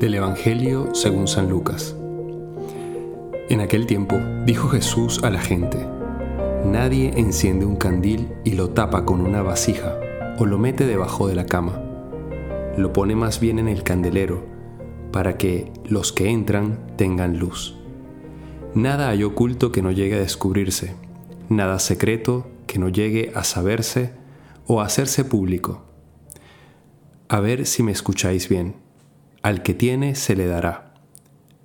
Del Evangelio según San Lucas. En aquel tiempo dijo Jesús a la gente, Nadie enciende un candil y lo tapa con una vasija o lo mete debajo de la cama. Lo pone más bien en el candelero, para que los que entran tengan luz. Nada hay oculto que no llegue a descubrirse, nada secreto que no llegue a saberse o a hacerse público. A ver si me escucháis bien. Al que tiene se le dará,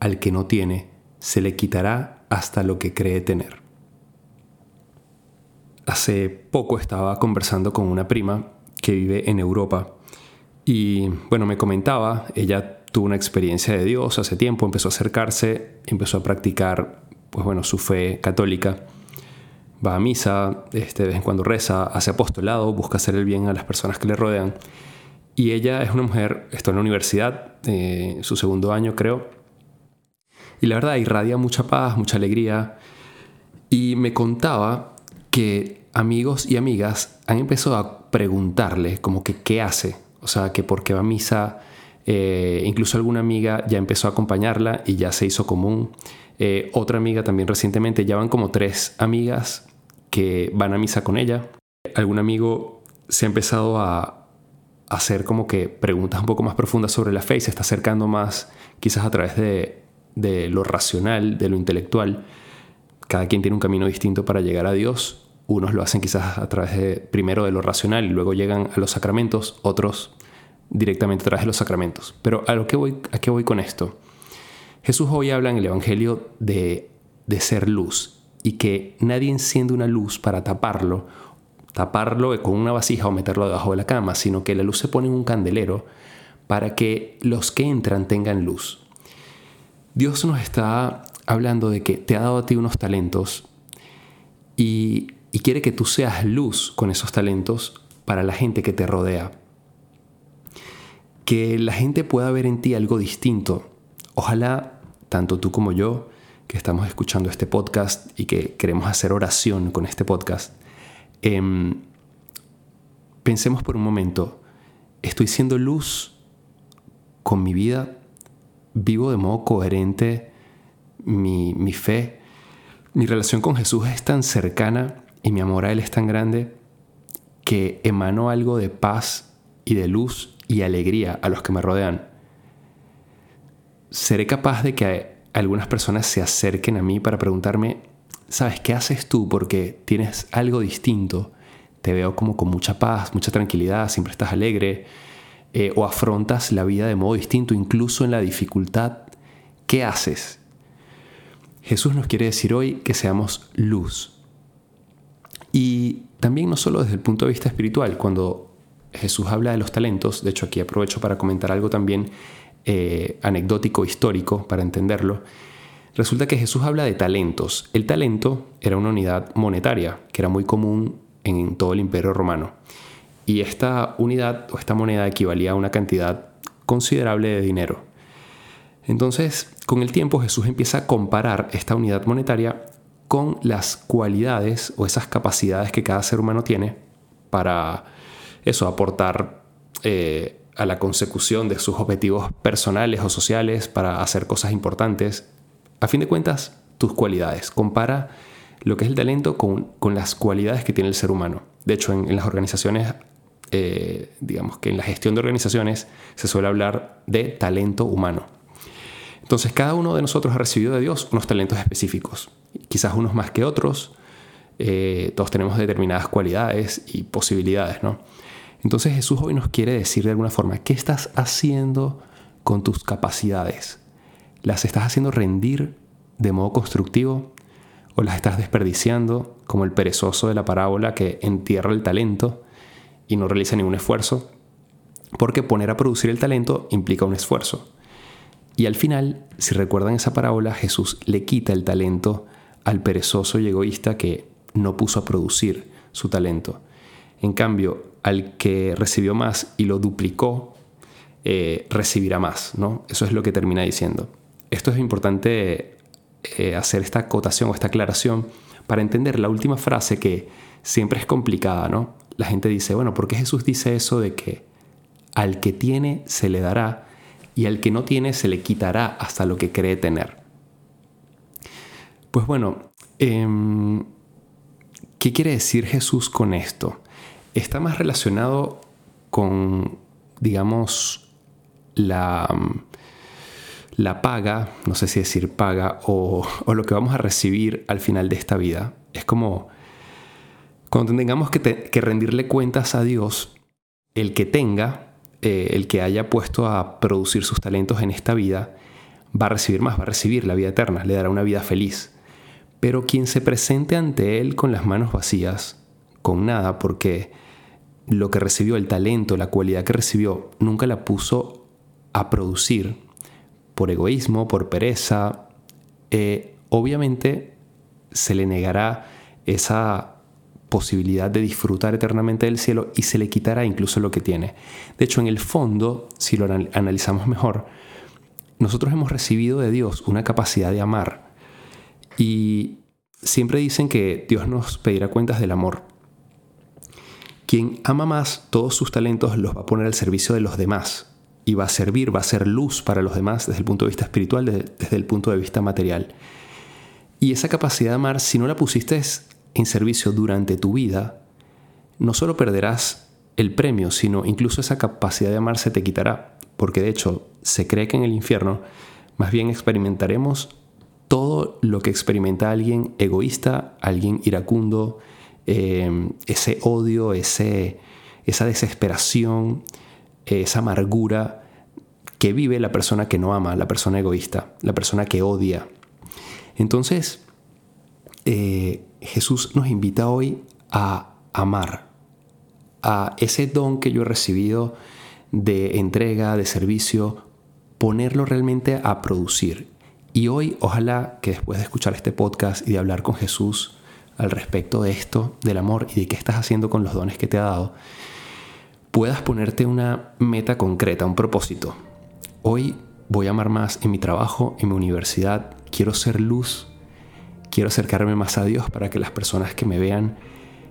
al que no tiene se le quitará hasta lo que cree tener. Hace poco estaba conversando con una prima que vive en Europa y bueno, me comentaba, ella tuvo una experiencia de Dios hace tiempo, empezó a acercarse, empezó a practicar pues bueno, su fe católica, va a misa, este, de vez en cuando reza, hace apostolado, busca hacer el bien a las personas que le rodean y ella es una mujer, está en la universidad, eh, su segundo año creo. Y la verdad irradia mucha paz, mucha alegría. Y me contaba que amigos y amigas han empezado a preguntarle como que qué hace. O sea, que por qué va a misa. Eh, incluso alguna amiga ya empezó a acompañarla y ya se hizo común. Eh, otra amiga también recientemente, ya van como tres amigas que van a misa con ella. Algún amigo se ha empezado a, hacer como que preguntas un poco más profundas sobre la fe y se está acercando más quizás a través de, de lo racional, de lo intelectual. Cada quien tiene un camino distinto para llegar a Dios. Unos lo hacen quizás a través de, primero de lo racional y luego llegan a los sacramentos, otros directamente a través de los sacramentos. Pero a, lo que voy, ¿a qué voy con esto? Jesús hoy habla en el Evangelio de, de ser luz y que nadie enciende una luz para taparlo taparlo con una vasija o meterlo debajo de la cama, sino que la luz se pone en un candelero para que los que entran tengan luz. Dios nos está hablando de que te ha dado a ti unos talentos y, quiere que tú seas luz con esos talentos para la gente que te rodea. Que la gente pueda ver en ti algo distinto. Ojalá, tanto tú como yo, que estamos escuchando este podcast y que queremos hacer oración con este podcast, Em, pensemos por un momento, ¿estoy siendo luz con mi vida? ¿Vivo de modo coherente mi, mi fe? Mi relación con Jesús es tan cercana y mi amor a Él es tan grande que emano algo de paz y de luz y alegría a los que me rodean. Seré capaz de que algunas personas se acerquen a mí para preguntarme, ¿sabes qué haces tú? Porque tienes algo distinto. Te veo como con mucha paz, mucha tranquilidad, siempre estás alegre. Eh, o afrontas la vida de modo distinto, incluso en la dificultad. ¿Qué haces? Jesús nos quiere decir hoy que seamos luz. Y también no solo desde el punto de vista espiritual, cuando Jesús habla de los talentos, de hecho aquí aprovecho para comentar algo también eh, anecdótico, histórico, para entenderlo, Resulta que Jesús habla de talentos. El talento era una unidad monetaria que era muy común en todo el imperio romano. Y esta unidad o esta moneda equivalía a una cantidad considerable de dinero. Entonces, con el tiempo Jesús empieza a comparar esta unidad monetaria con las cualidades o esas capacidades que cada ser humano tiene para eso, aportar eh, a la consecución de sus objetivos personales o sociales, para hacer cosas importantes, a fin de cuentas, tus cualidades. Compara lo que es el talento con, las cualidades que tiene el ser humano. De hecho, en, las organizaciones, eh, digamos que en la gestión de organizaciones se suele hablar de talento humano. Entonces, cada uno de nosotros ha recibido de Dios unos talentos específicos, quizás unos más que otros. Eh, todos tenemos determinadas cualidades y posibilidades, ¿no? Entonces Jesús hoy nos quiere decir de alguna forma, ¿qué estás haciendo con tus capacidades? ¿Las estás haciendo rendir de modo constructivo o las estás desperdiciando como el perezoso de la parábola que entierra el talento y no realiza ningún esfuerzo? Porque poner a producir el talento implica un esfuerzo. Y al final, si recuerdan esa parábola, Jesús le quita el talento al perezoso y egoísta que no puso a producir su talento. En cambio, al que recibió más y lo duplicó, eh, recibirá más, ¿no? Eso es lo que termina diciendo. Esto es importante eh, hacer esta acotación o esta aclaración para entender la última frase que siempre es complicada, ¿no? La gente dice, bueno, ¿por qué Jesús dice eso de que al que tiene se le dará, y al que no tiene se le quitará hasta lo que cree tener. Pues bueno, em, ¿qué quiere decir Jesús con esto? Está más relacionado con, digamos, la, la paga, no sé si decir paga, o, lo que vamos a recibir al final de esta vida. Es como cuando tengamos que, que rendirle cuentas a Dios, el que tenga, eh, el que haya puesto a producir sus talentos en esta vida, va a recibir más, va a recibir la vida eterna, le dará una vida feliz. Pero quien se presente ante Él con las manos vacías, con nada, porque lo que recibió, el talento, la cualidad que recibió, nunca la puso a producir por egoísmo, por pereza, eh, obviamente se le negará esa posibilidad de disfrutar eternamente del cielo y se le quitará incluso lo que tiene. De hecho, en el fondo, si lo analizamos mejor, nosotros hemos recibido de Dios una capacidad de amar y siempre dicen que Dios nos pedirá cuentas del amor. Quien ama más todos sus talentos los va a poner al servicio de los demás y va a servir, va a ser luz para los demás desde el punto de vista espiritual, desde el punto de vista material. Y esa capacidad de amar, si no la pusiste en servicio durante tu vida, no solo perderás el premio, sino incluso esa capacidad de amar se te quitará, porque de hecho se cree que en el infierno más bien experimentaremos todo lo que experimenta alguien egoísta, alguien iracundo, eh, ese odio, ese, esa desesperación, esa amargura que vive la persona que no ama, la persona egoísta, la persona que odia. Entonces, eh, Jesús nos invita hoy a amar, a ese don que yo he recibido de entrega, de servicio, ponerlo realmente a producir y hoy ojalá que después de escuchar este podcast y de hablar con Jesús al respecto de esto, del amor y de qué estás haciendo con los dones que te ha dado, puedas ponerte una meta concreta, un propósito. Hoy voy a amar más en mi trabajo, en mi universidad, quiero ser luz, quiero acercarme más a Dios para que las personas que me vean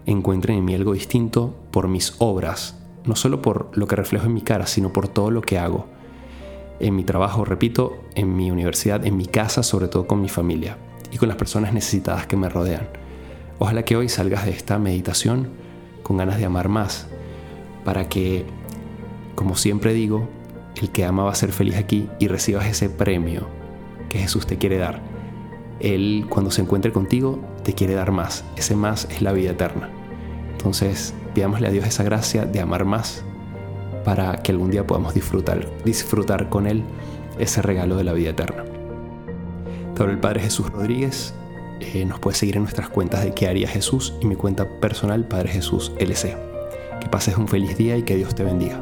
encuentren en mí algo distinto por mis obras, no solo por lo que reflejo en mi cara, sino por todo lo que hago. En mi trabajo, repito, en mi universidad, en mi casa, sobre todo con mi familia y con las personas necesitadas que me rodean. Ojalá que hoy salgas de esta meditación con ganas de amar más, para que, como siempre digo, el que ama va a ser feliz aquí y recibas ese premio que Jesús te quiere dar. Él, cuando se encuentre contigo, te quiere dar más. Ese más es la vida eterna. Entonces, pidámosle a Dios esa gracia de amar más para que algún día podamos disfrutar, disfrutar con Él ese regalo de la vida eterna. Te el Padre Jesús Rodríguez. Eh, nos puedes seguir en nuestras cuentas de qué haría Jesús y mi cuenta personal Padre Jesús LC. Que pases un feliz día y que Dios te bendiga.